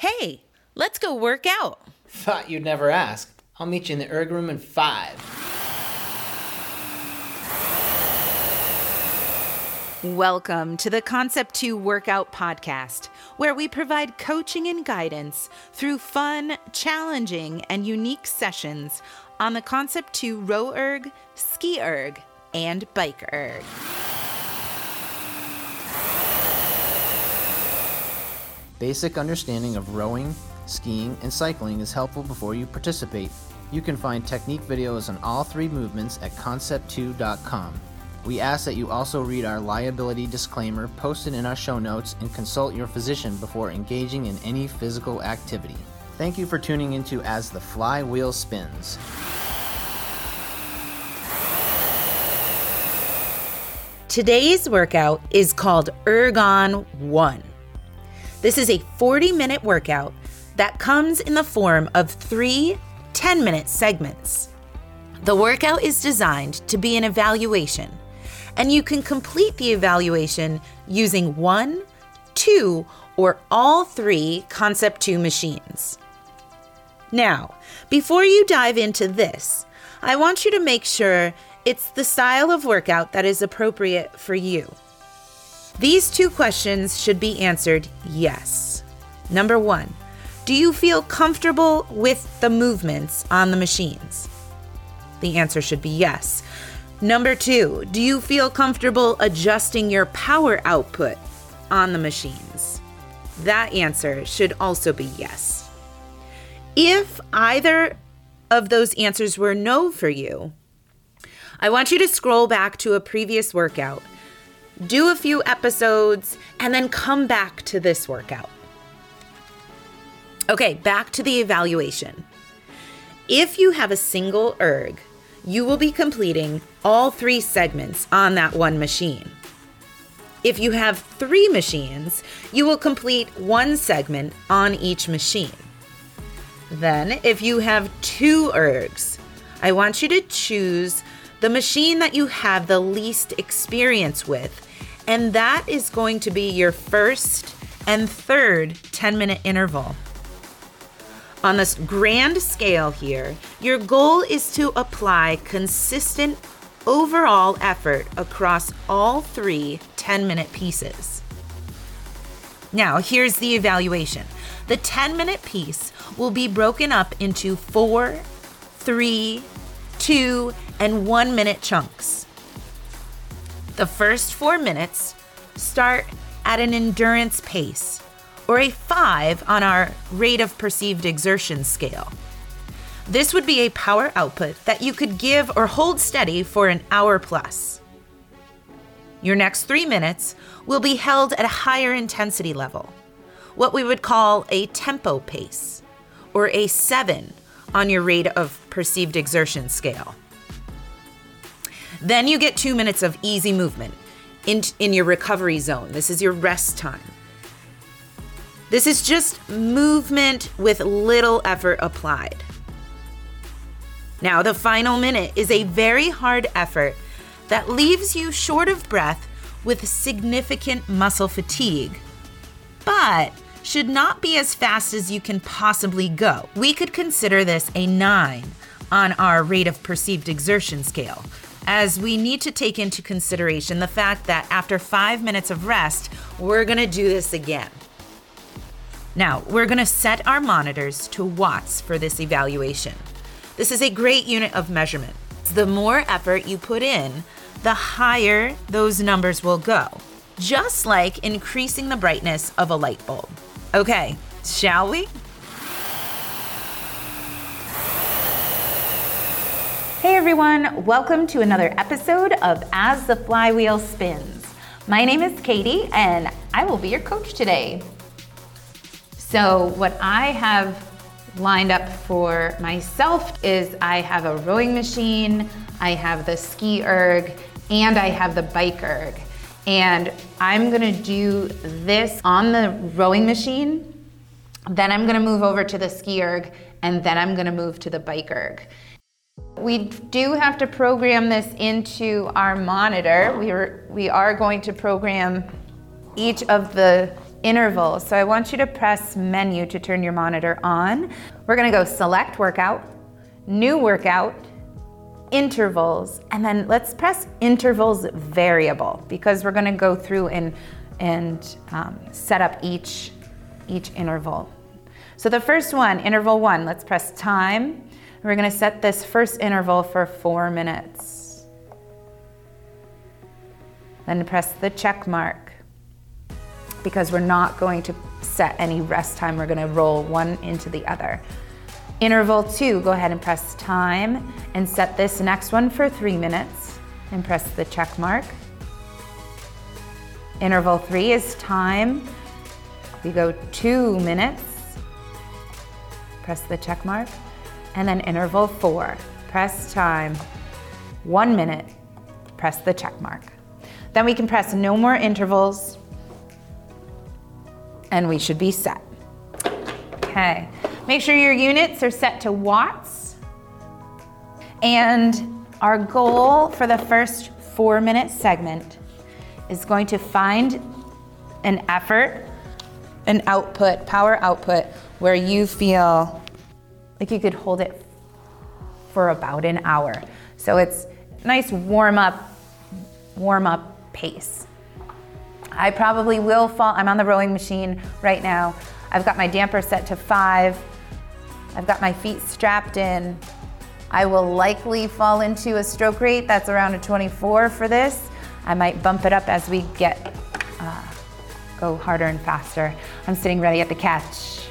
Hey, let's go work out. Thought you'd never ask. I'll meet you in the erg room in five. Welcome to the Concept 2 Workout Podcast, where we provide coaching and guidance through fun, challenging, and unique sessions on the Concept 2 row erg, ski erg, and bike erg. Basic understanding of rowing, skiing, and cycling is helpful before you participate. You can find technique videos on all three movements at concept2.com. We ask that you also read our liability disclaimer posted in our show notes and consult your physician before engaging in any physical activity. Thank you for tuning into As the Flywheel Spins. Today's workout is called Ergon 1. This is a 40 minute workout that comes in the form of three 10 minute segments. The workout is designed to be an evaluation, and you can complete the evaluation using one, two, or all three Concept 2 machines. Now, before you dive into this, I want you to make sure it's the style of workout that is appropriate for you. These two questions should be answered yes. Number one, do you feel comfortable with the movements on the machines? The answer should be yes. Number two, do you feel comfortable adjusting your power output on the machines? That answer should also be yes. If either of those answers were no for you, I want you to scroll back to a previous workout, do a few episodes, and then come back to this workout. Okay, back to the evaluation. If you have a single erg, you will be completing all three segments on that one machine. If you have three machines, you will complete one segment on each machine. Then, if you have two ergs, I want you to choose the machine that you have the least experience with, and that is going to be your first and third 10 minute interval. On this grand scale here, your goal is to apply consistent overall effort across all three 10 minute pieces. Now, here's the evaluation. The 10 minute piece will be broken up into four, three, two, and one minute chunks. The first four minutes start at an endurance pace or a five on our rate of perceived exertion scale. This would be a power output that you could give or hold steady for an hour plus. Your next three minutes will be held at a higher intensity level, what we would call a tempo pace, or a seven on your rate of perceived exertion scale. Then you get two minutes of easy movement in, in your recovery zone. This is your rest time. This is just movement with little effort applied. Now, the final minute is a very hard effort that leaves you short of breath with significant muscle fatigue, but should not be as fast as you can possibly go. We could consider this a 9 on our rate of perceived exertion scale, as we need to take into consideration the fact that after five minutes of rest, we're gonna do this again. Now, we're gonna set our monitors to watts for this evaluation. This is a great unit of measurement. The more effort you put in, the higher those numbers will go, just like increasing the brightness of a light bulb. Okay, shall we? Hey everyone, welcome to another episode of As the Flywheel Spins. My name is Katie and I will be your coach today. So, what I have lined up for myself is I have a rowing machine, I have the ski erg, and I have the bike erg. And I'm gonna do this on the rowing machine, then I'm gonna move over to the ski erg, and then I'm gonna move to the bike erg. We do have to program this into our monitor. We are, we are going to program each of the intervals. So I want you to press menu to turn your monitor on. We're gonna go select workout, new workout, intervals, and then let's press intervals variable because we're gonna go through and, and um, set up each, each interval. So the first one, interval one, let's press time. We're gonna set this first interval for four minutes. Then press the check mark because we're not going to set any rest time. We're gonna roll one into the other. Interval two, go ahead and press time and set this next one for three minutes and press the check mark. Interval three is time. We go two minutes, press the check mark. And then interval four, press time, one minute, press the check mark. Then we can press no more intervals and we should be set. Okay. Make sure your units are set to watts. And our goal for the first four minute segment is going to find an effort, an output, power output, where you feel like you could hold it for about an hour. So it's nice warm up, warm up pace. I probably will fall, I'm on the rowing machine right now. I've got my damper set to five. I've got my feet strapped in. I will likely fall into a stroke rate that's around a 24 for this. I might bump it up as we get, uh, go harder and faster. I'm sitting ready at the catch.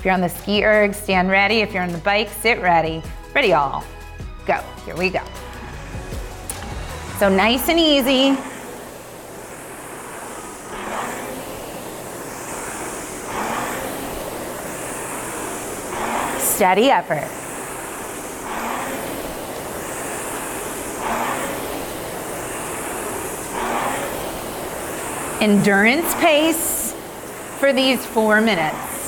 If you're on the ski erg, stand ready. If you're on the bike, sit ready. Ready all. Go. Here we go. So nice and easy. steady effort. Endurance pace for these four minutes.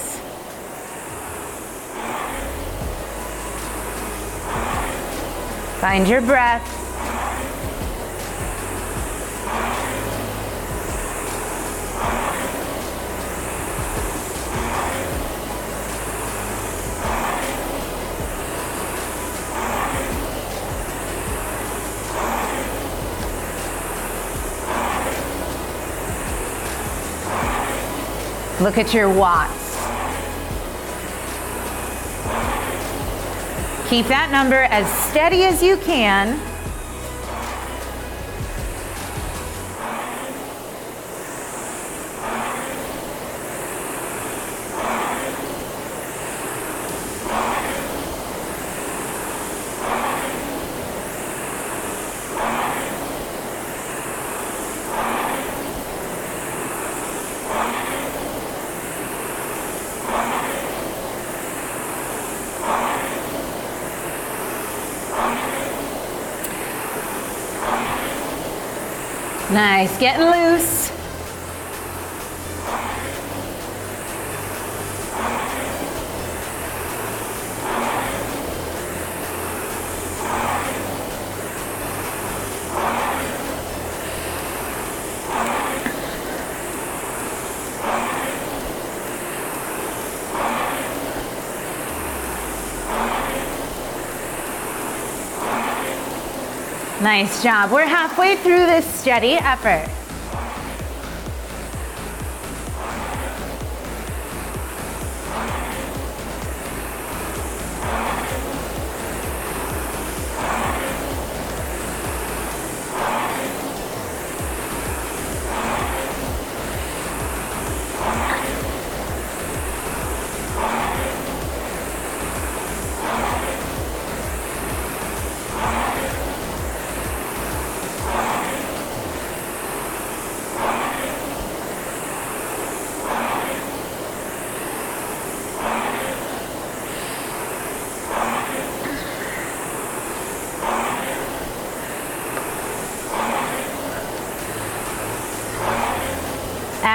Find your breath. Look at your watts. Keep that number as steady as you can. Nice, getting loose. Nice job. We're halfway through this steady effort.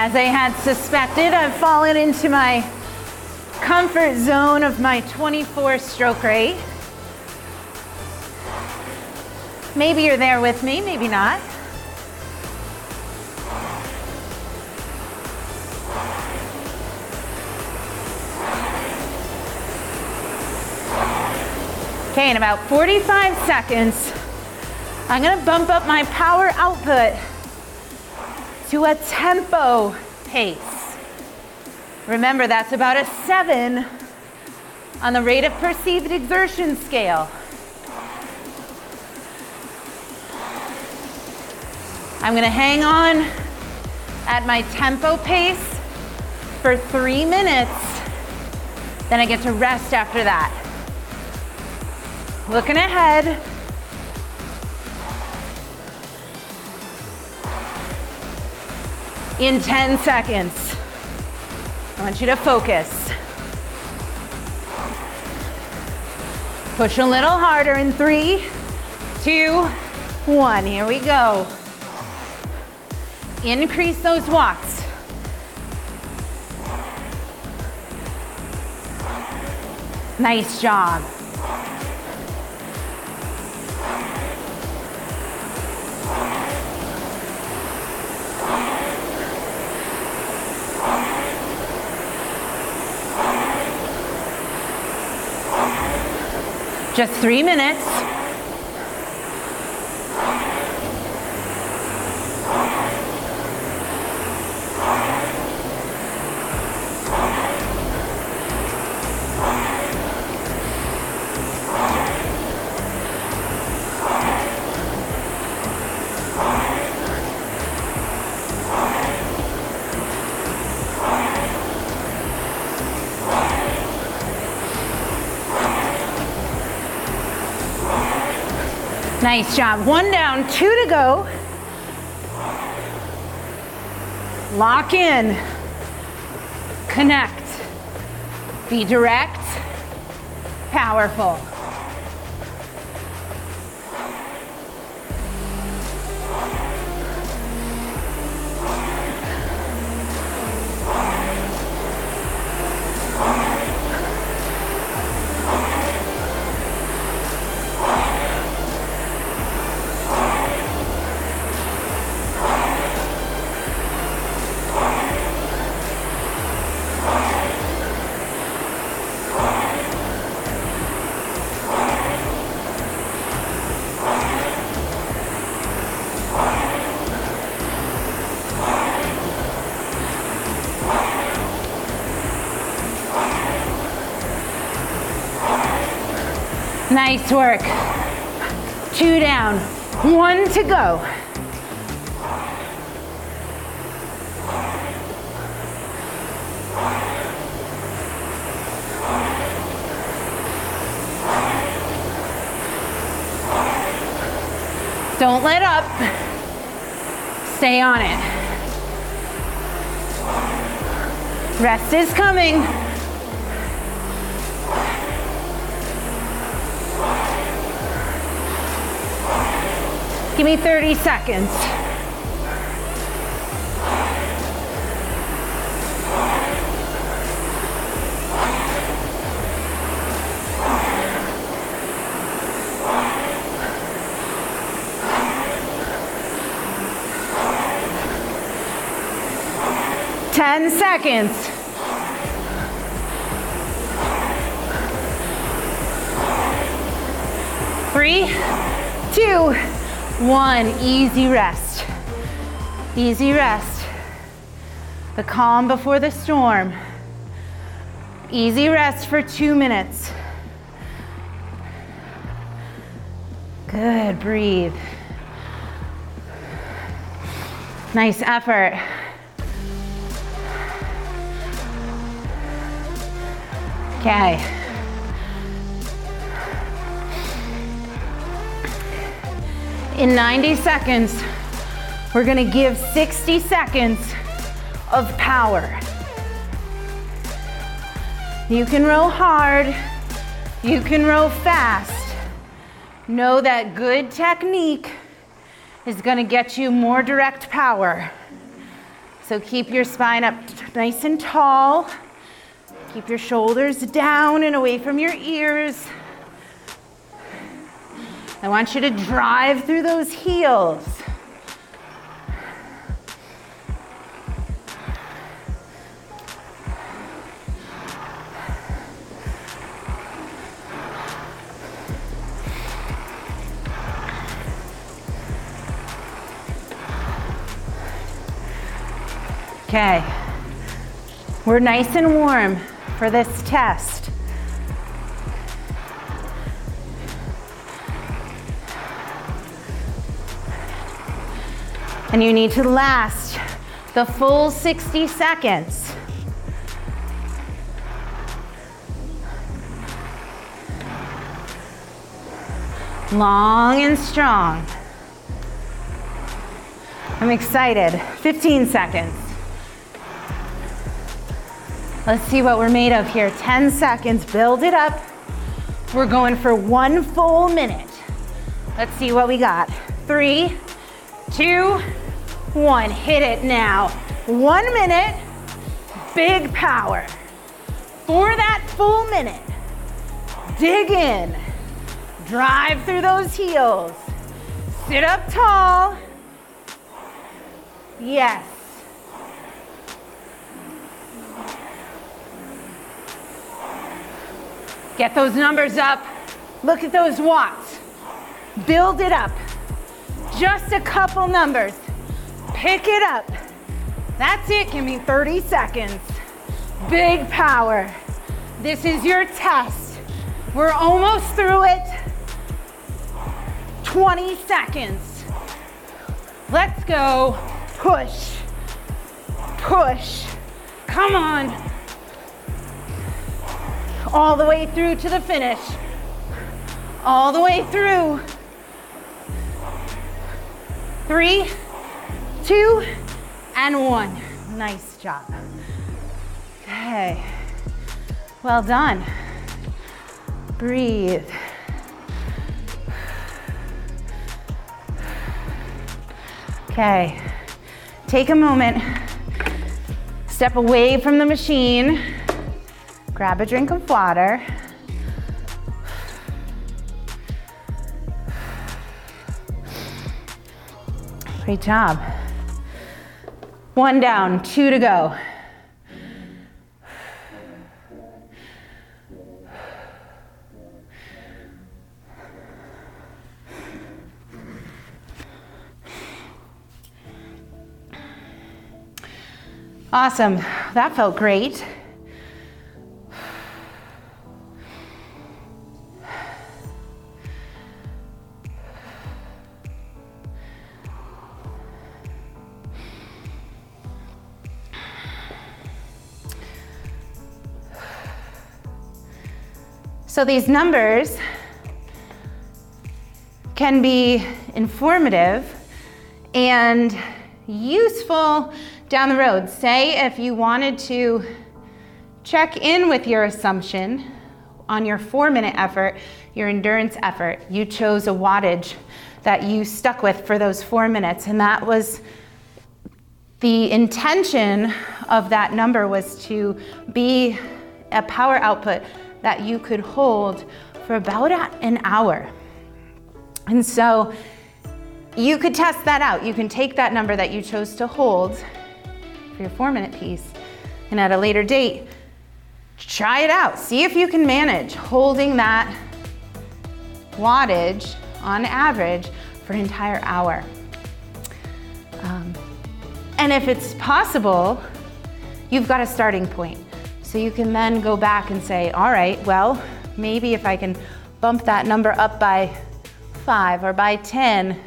As I had suspected, I've fallen into my comfort zone of my 24 stroke rate. Maybe you're there with me, maybe not. Okay, in about 45 seconds, I'm gonna bump up my power output to a tempo pace. Remember, that's about a seven on the rate of perceived exertion scale. I'm gonna hang on at my tempo pace for three minutes. Then I get to rest after that. Looking ahead. In 10 seconds. I want you to focus. Push a little harder in three, two, one. Here we go. Increase those watts. Nice job. Just three minutes. Nice job. One down, two to go. Lock in. Connect. Be direct. Powerful. Nice work. Two down, one to go. Don't let up. Stay on it. Rest is coming. Give me 30 seconds. Ten seconds. One. Easy rest. Easy rest. The calm before the storm. Easy rest for two minutes. Good, breathe. Nice effort. Okay. In 90 seconds, we're gonna give 60 seconds of power. You can row hard, you can row fast. Know that good technique is gonna get you more direct power. So keep your spine up nice and tall. Keep your shoulders down and away from your ears. I want you to drive through those heels. Okay, we're nice and warm for this test. And you need to last the full 60 seconds. Long and strong. I'm excited. 15 seconds. Let's see what we're made of here. 10 seconds, build it up. We're going for one full minute. Let's see what we got. Three, two, one. Hit it now. One minute, big power. For that full minute, dig in, drive through those heels, sit up tall. Yes. Get those numbers up. Look at those watts. Build it up. Just a couple numbers. Pick it up. That's it. Give me 30 seconds. Big power. This is your test. We're almost through it. 20 seconds. Let's go. Push. Push. Come on. All the way through to the finish. All the way through. Three, two, and one. Nice job. Okay. Well done. Breathe. Okay. Take a moment. Step away from the machine. Grab a drink of water. Great job. One down, two to go. Awesome. That felt great. So these numbers can be informative and useful down the road. Say if you wanted to check in with your assumption on your four minute effort, your endurance effort, you chose a wattage that you stuck with for those four minutes, and that was the intention of that number was to be a power output that you could hold for about an hour. And so you could test that out. You can take that number that you chose to hold for your four minute piece and at a later date, try it out. See if you can manage holding that wattage on average for an entire hour. Um, and if it's possible, you've got a starting point. So you can then go back and say, all right, well, maybe if I can bump that number up by five or by 10,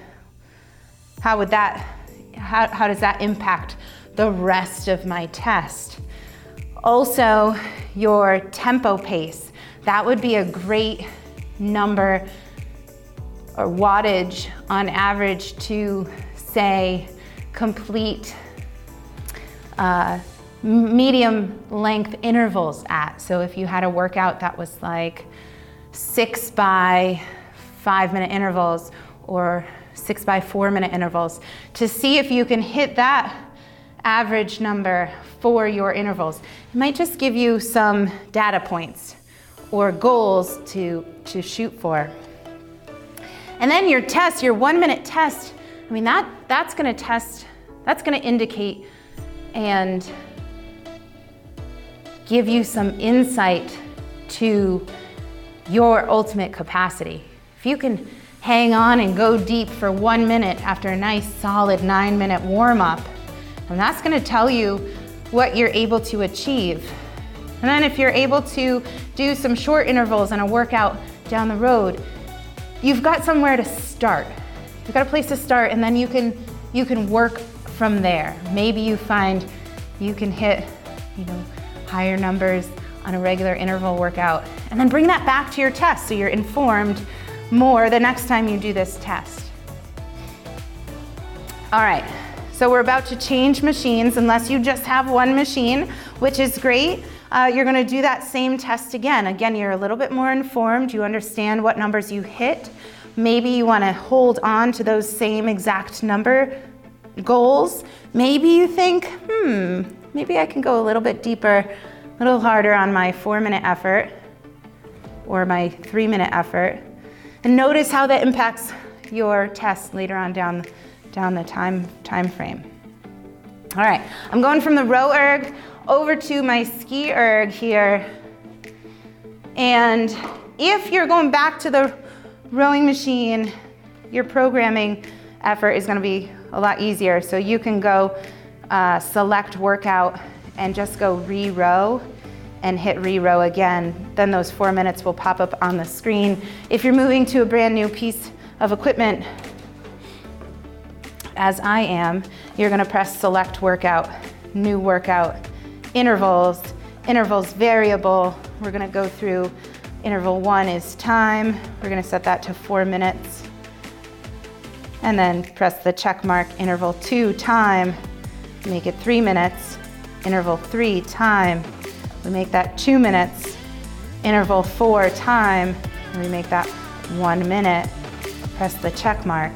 how would that, how, how does that impact the rest of my test? Also, your tempo pace. That would be a great number or wattage on average to say complete uh, medium length intervals at. So if you had a workout that was like six by five minute intervals or six by four minute intervals, to see if you can hit that average number for your intervals. It might just give you some data points or goals to, to shoot for. And then your test, your one minute test, I mean, that, that's gonna test, that's gonna indicate and give you some insight to your ultimate capacity. If you can hang on and go deep for one minute after a nice solid nine minute warm up, And that's gonna tell you what you're able to achieve. And then if you're able to do some short intervals and a workout down the road, you've got somewhere to start. You've got a place to start and then you can you can work from there. Maybe you find you can hit, you know, higher numbers on a regular interval workout and then bring that back to your test so you're informed more the next time you do this test. All right, so we're about to change machines unless you just have one machine, which is great. Uh, you're gonna do that same test again. Again, you're a little bit more informed, you understand what numbers you hit. Maybe you wanna hold on to those same exact number goals. Maybe you think, hmm, maybe I can go a little bit deeper, a little harder on my four minute effort or my three minute effort. And notice how that impacts your test later on down, down the time, time frame. All right, I'm going from the row erg over to my ski erg here. And if you're going back to the rowing machine, your programming effort is gonna be a lot easier. So you can go uh, select workout and just go re-row and hit re-row again. Then those four minutes will pop up on the screen. If you're moving to a brand new piece of equipment, as I am, you're gonna press select workout, new workout, intervals, intervals variable. We're gonna go through interval one is time. We're gonna set that to four minutes. And then press the check mark, interval two, time. Make it three minutes. Interval three, time. We make that two minutes. Interval four, time. We make that one minute. Press the check mark.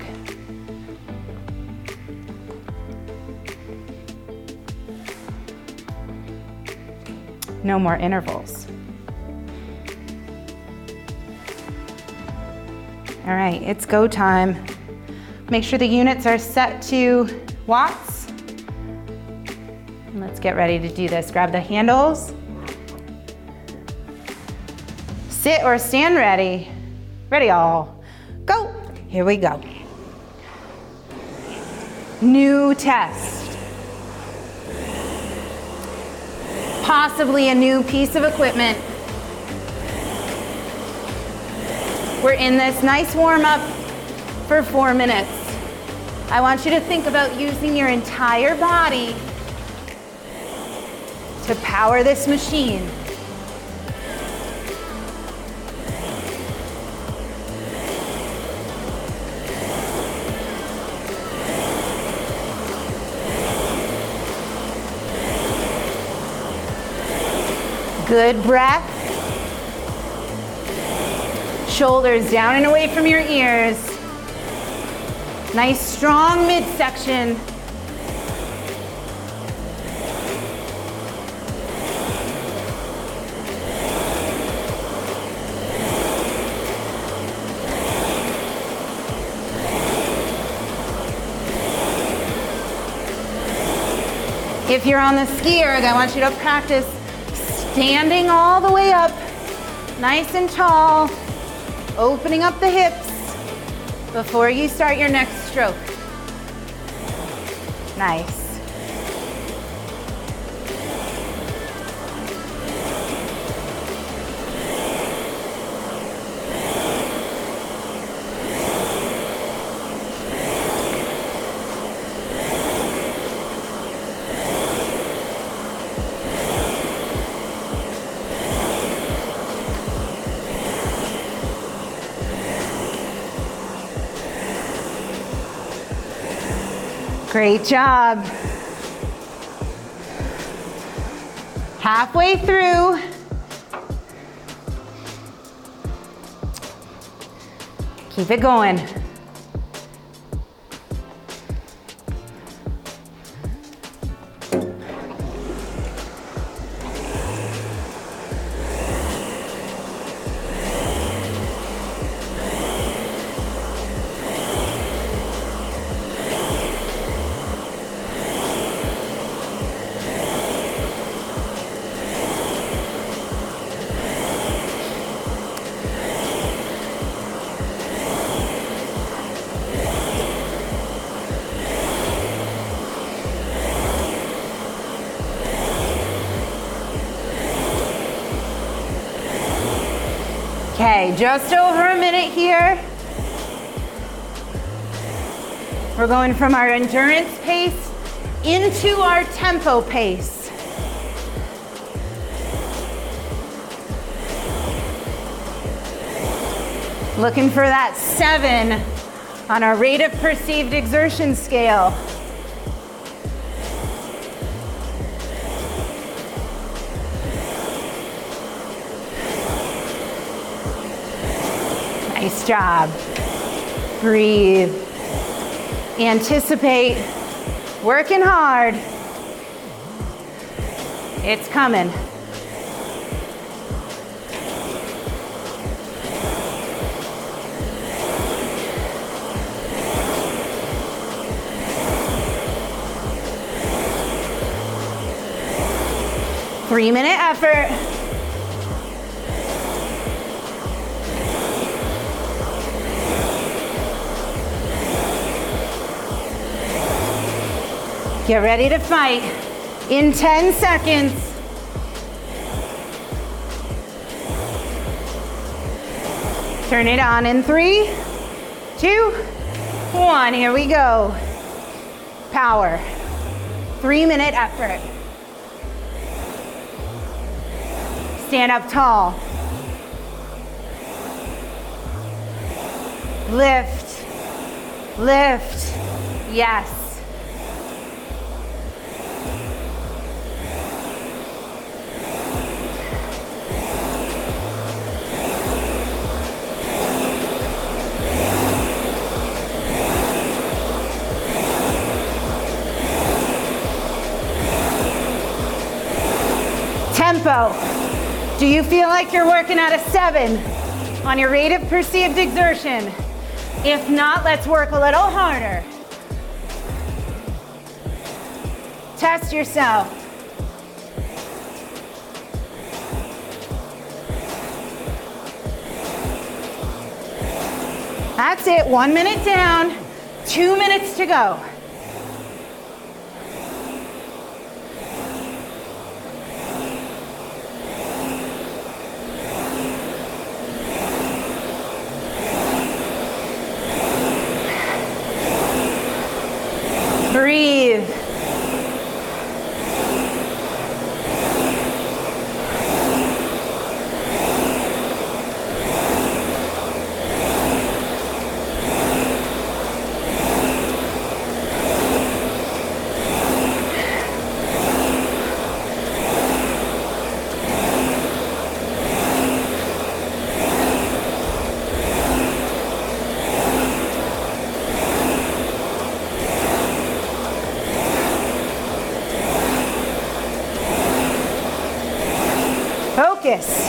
No more intervals. All right, it's go time. Make sure the units are set to watts. Let's get ready to do this. Grab the handles. Sit or stand ready. Ready all. Go. Here we go. New test. Possibly a new piece of equipment. We're in this nice warm up for four minutes. I want you to think about using your entire body to power this machine. Good breath. Shoulders down and away from your ears. Nice strong midsection. If you're on the ski erg, I want you to practice standing all the way up, nice and tall, opening up the hips before you start your next stroke. Nice. Great job. Halfway through. Keep it going. Just over a minute here. We're going from our endurance pace into our tempo pace. Looking for that seven on our rate of perceived exertion scale. Nice job. Breathe. Anticipate. Working hard. It's coming. Three minute effort. Get ready to fight in 10 seconds. Turn it on in three, two, one. Here we go. Power. Three minute effort. Stand up tall. Lift. Lift. Yes. Tempo. Do you feel like you're working at a seven on your rate of perceived exertion? If not, let's work a little harder. Test yourself. That's it, one minute down, two minutes to go. 10.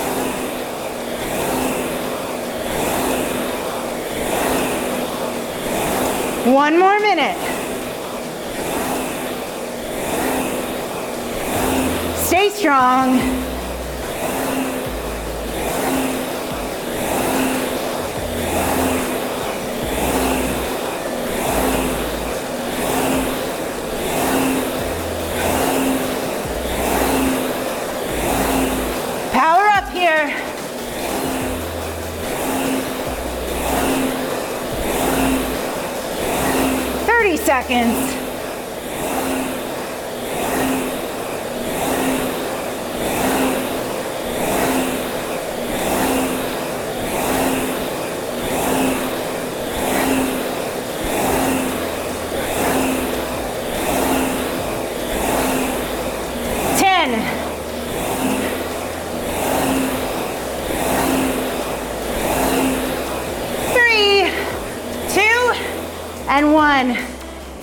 And one.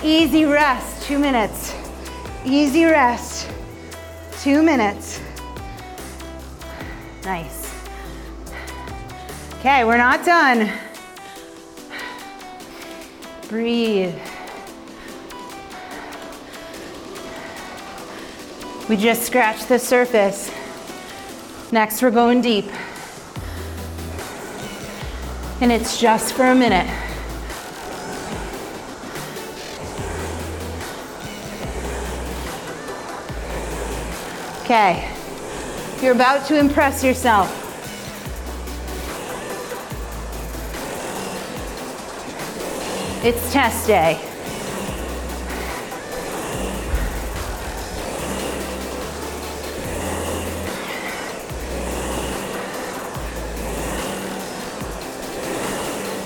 Easy rest, two minutes. Easy rest, two minutes. Nice. Okay, we're not done. Breathe. We just scratched the surface. Next, we're going deep and it's just for a minute. Okay. You're about to impress yourself. It's test day.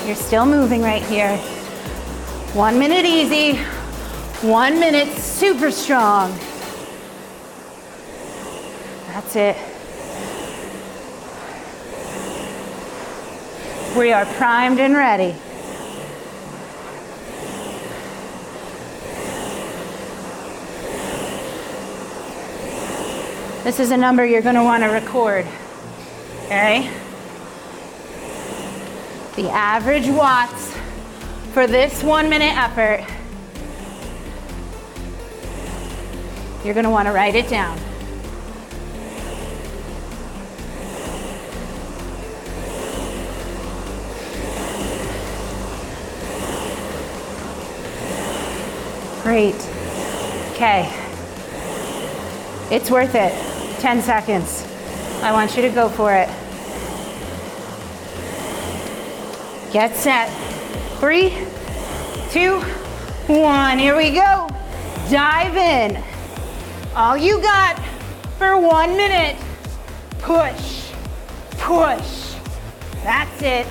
You're still moving right here. One minute easy, one minute super strong. It. We are primed and ready. This is a number you're going to want to record. Okay? The average watts for this one minute effort. You're going to want to write it down. Great. Okay. It's worth it. 10 seconds. I want you to go for it. Get set. Three, two, one. Here we go. Dive in. All you got for one minute. Push, push. That's it.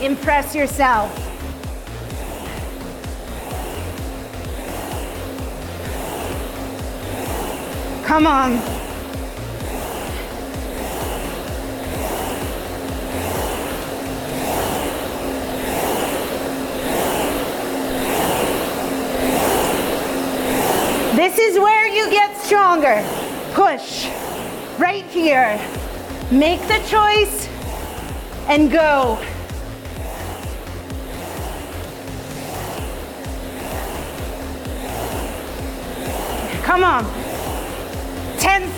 Impress yourself. Come on. This is where you get stronger. Push right here. Make the choice and go. Come on.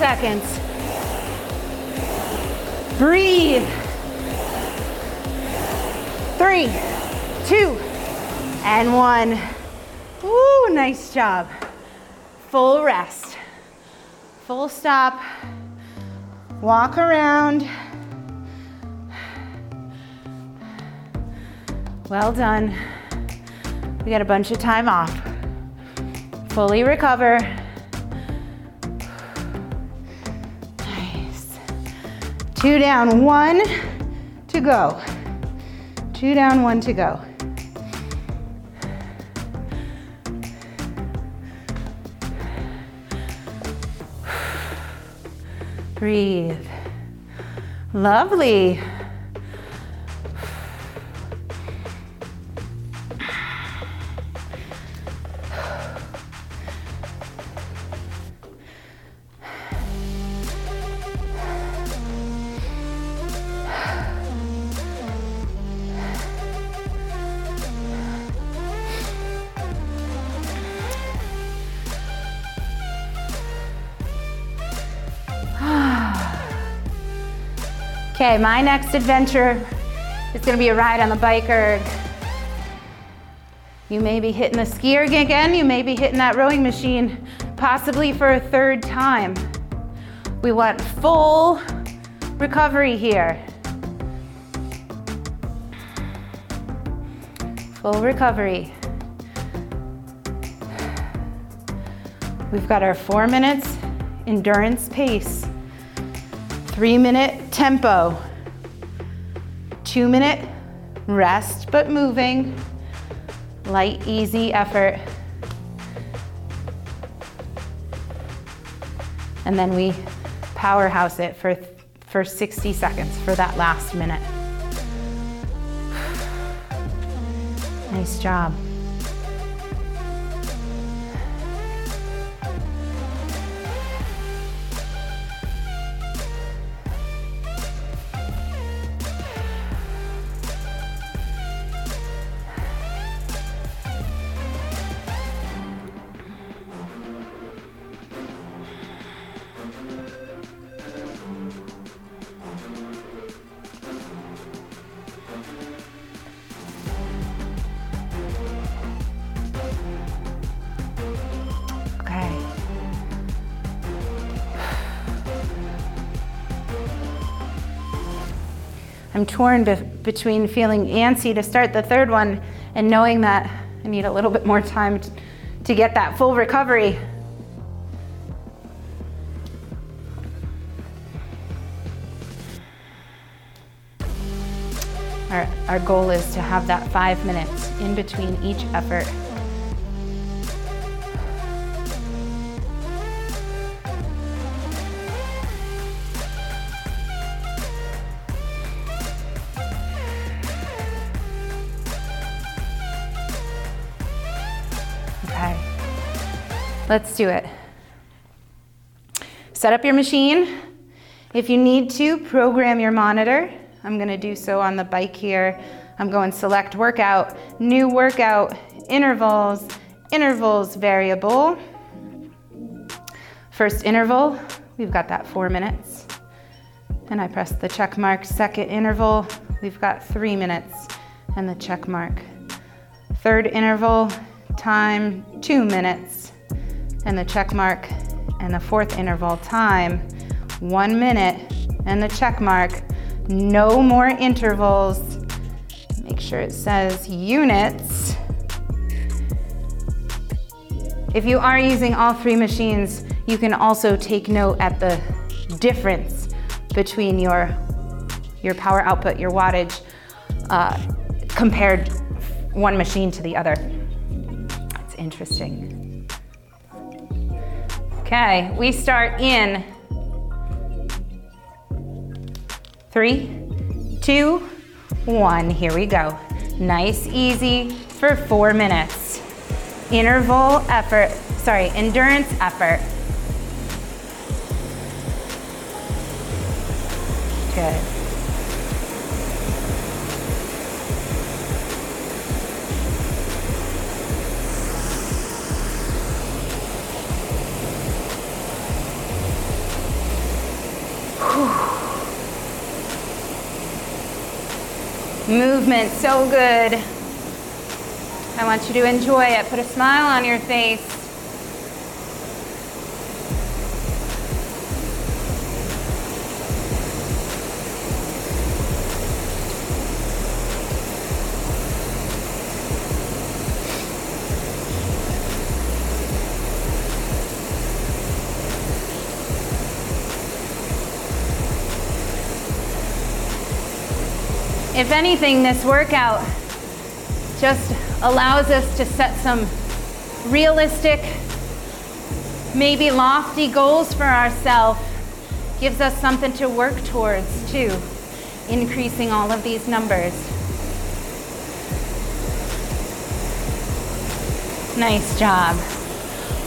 10 seconds. Breathe. Three, two, and one. Woo, nice job. Full rest. Full stop. Walk around. Well done. We got a bunch of time off. Fully recover. Two down, one to go. Two down, one to go. Breathe. Lovely. Okay, my next adventure is gonna be a ride on the bike erg. You may be hitting the ski erg again, you may be hitting that rowing machine, possibly for a third time. We want full recovery here. Full recovery. We've got our four minutes endurance pace three minute tempo, two minute rest but moving, light, easy effort. And then we powerhouse it for, for 60 seconds for that last minute. Nice job. Torn be- between feeling antsy to start the third one and knowing that I need a little bit more time t- to get that full recovery. Our, our goal is to have that five minutes in between each effort. Let's do it. Set up your machine. If you need to, program your monitor. I'm gonna do so on the bike here. I'm going select workout, new workout, intervals, intervals variable. First interval, we've got that four minutes. And I press the check mark. Second interval, we've got three minutes and the check mark. Third interval, time two minutes and the check mark. And the fourth interval, time one minute and the check mark. No more intervals. Make sure it says units. If you are using all three machines, you can also take note at the difference between your, your power output, your wattage, uh, compared one machine to the other. It's interesting. Okay, we start in three, two, one. Here we go. Nice, easy for four minutes. Interval effort, sorry, endurance effort. Good. Movement, so good. I want you to enjoy it. Put a smile on your face. If anything, this workout just allows us to set some realistic, maybe lofty goals for ourselves. Gives us something to work towards, too, increasing all of these numbers. Nice job.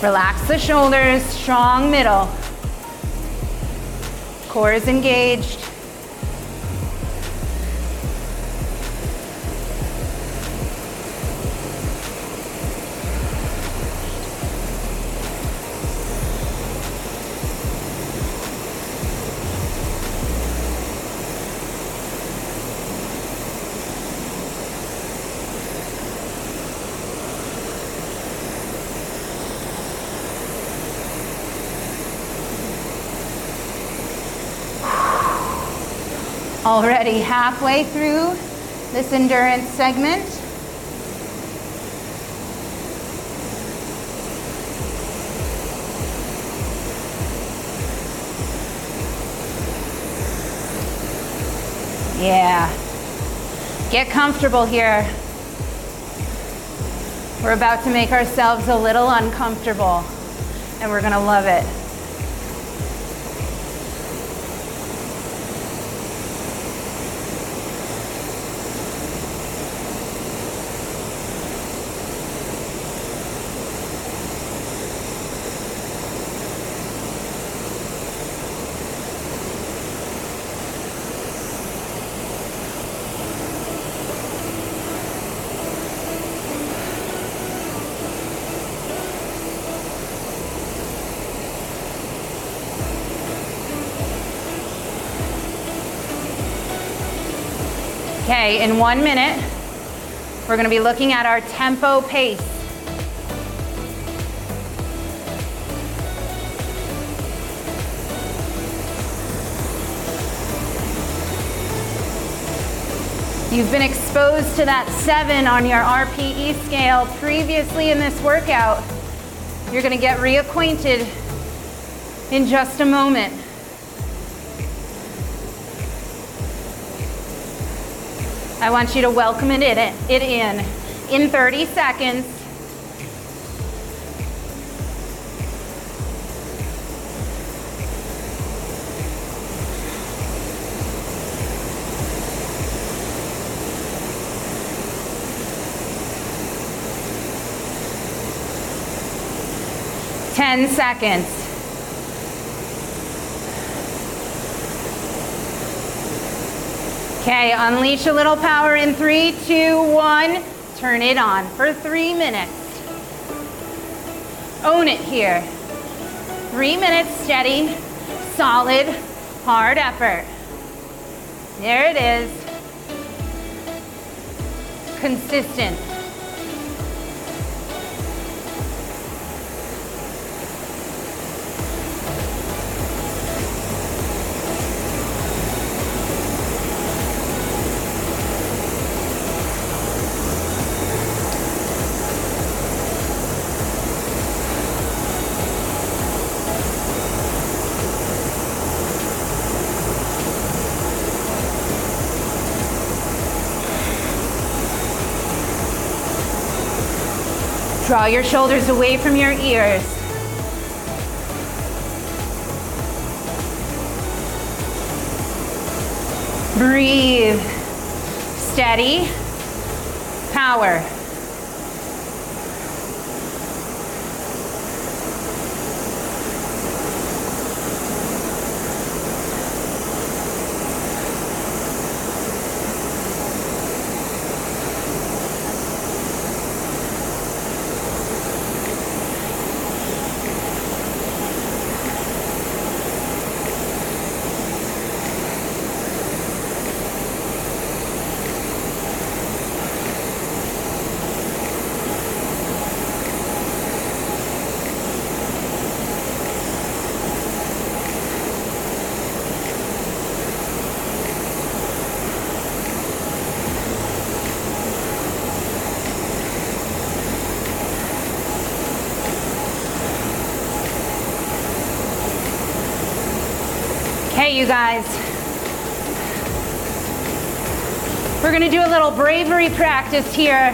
Relax the shoulders, strong middle. Core is engaged. Already halfway through this endurance segment. Yeah. Get comfortable here. We're about to make ourselves a little uncomfortable, and we're going to love it. In one minute, we're gonna be looking at our tempo pace. You've been exposed to that seven on your RPE scale previously in this workout. You're gonna get reacquainted in just a moment. I want you to welcome it in, it in in 30 seconds. Ten seconds. Okay, unleash a little power in three, two, one. Turn it on for three minutes. Own it here. Three minutes steady, solid, hard effort. There it is. Consistent. Draw your shoulders away from your ears. Breathe. Steady. Power. You guys. We're gonna do a little bravery practice here.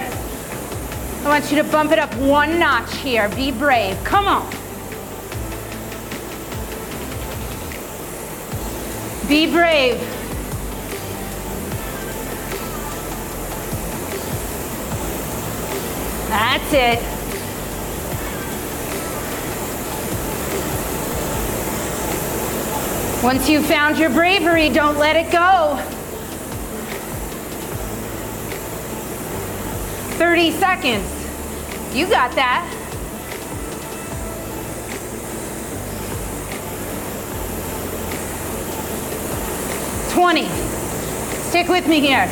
I want you to bump it up one notch here. Be brave. Come on. Be brave. That's it. Once you've found your bravery, don't let it go. 30 seconds. You got that. Twenty. Stick with me here.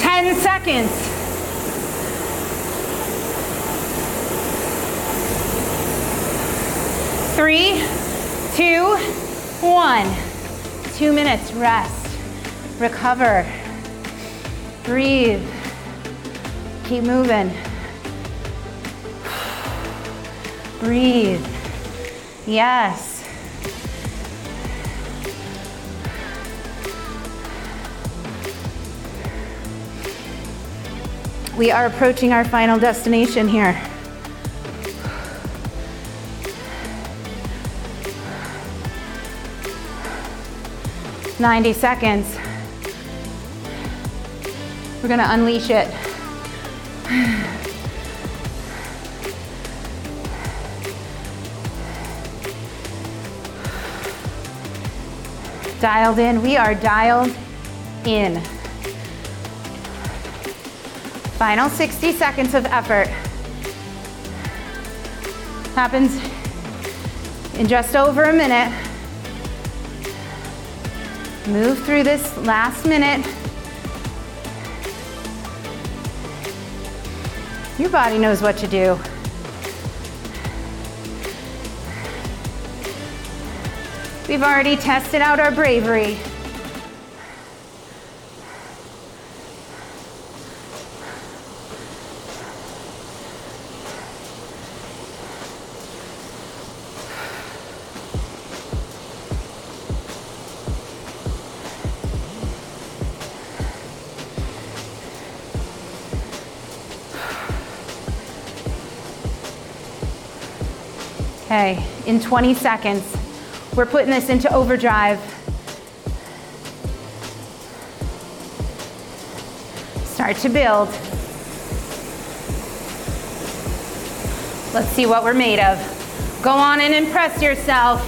Ten seconds. Three, two, one. Two minutes, rest, recover, breathe, keep moving. Breathe. Yes. We are approaching our final destination here. 90 seconds. We're gonna unleash it. Dialed in, we are dialed in. Final 60 seconds of effort. Happens in just over a minute. Move through this last minute. Your body knows what to do. We've already tested out our bravery. Okay, in 20 seconds, we're putting this into overdrive. Start to build. Let's see what we're made of. Go on and impress yourself.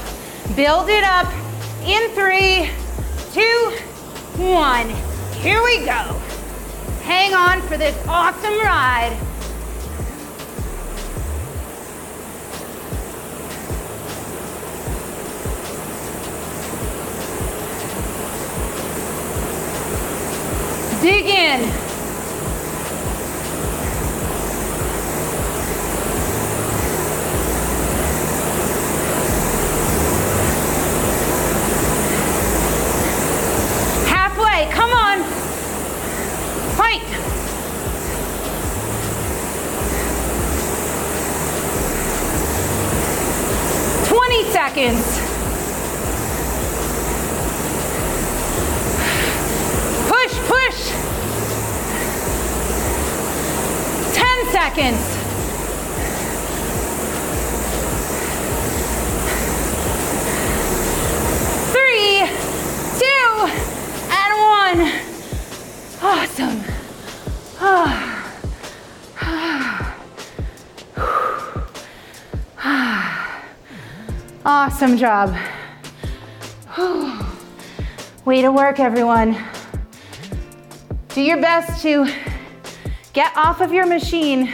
Build it up in three, two, one. Here we go. Hang on for this awesome ride. Dig in. Halfway, come on. Fight. Twenty seconds. Push, push. 10 seconds. Three, two, and one. Awesome. Awesome job. Way to work, everyone. Do your best to get off of your machine.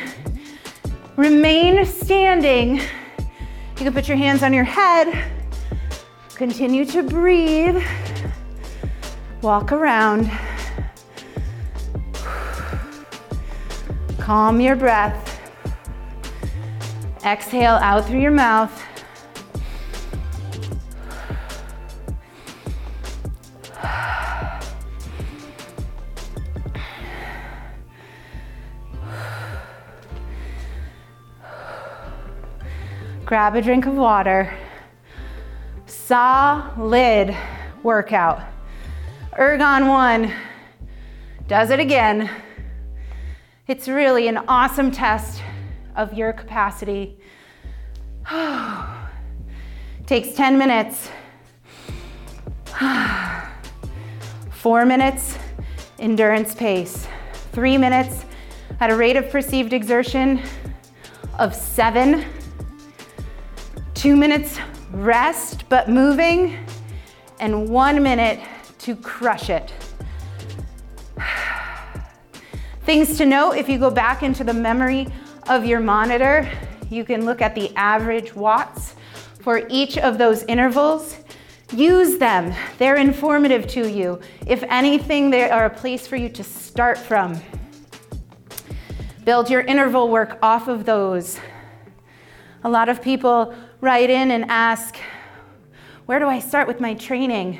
Remain standing. You can put your hands on your head. Continue to breathe. Walk around. Calm your breath. Exhale out through your mouth. Grab a drink of water. Solid workout. Ergon one does it again. It's really an awesome test of your capacity. Takes 10 minutes. Four minutes, endurance pace. Three minutes at a rate of perceived exertion of seven two minutes rest but moving, and one minute to crush it. Things to note if you go back into the memory of your monitor, you can look at the average watts for each of those intervals. Use them, they're informative to you. If anything, they are a place for you to start from. Build your interval work off of those. A lot of people write in and ask, Where do I start with my training?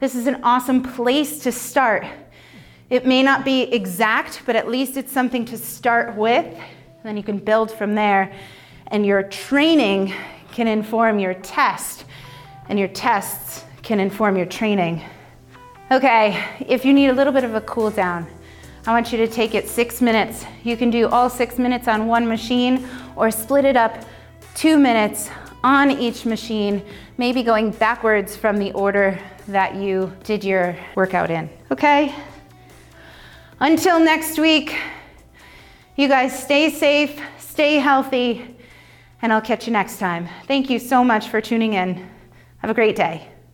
This is an awesome place to start. It may not be exact, but at least it's something to start with. And then you can build from there. And your training can inform your test, and your tests can inform your training. Okay, if you need a little bit of a cool down, I want you to take it six minutes. You can do all six minutes on one machine or split it up two minutes on each machine, maybe going backwards from the order that you did your workout in. Okay? Until next week, you guys stay safe, stay healthy, and I'll catch you next time. Thank you so much for tuning in. Have a great day.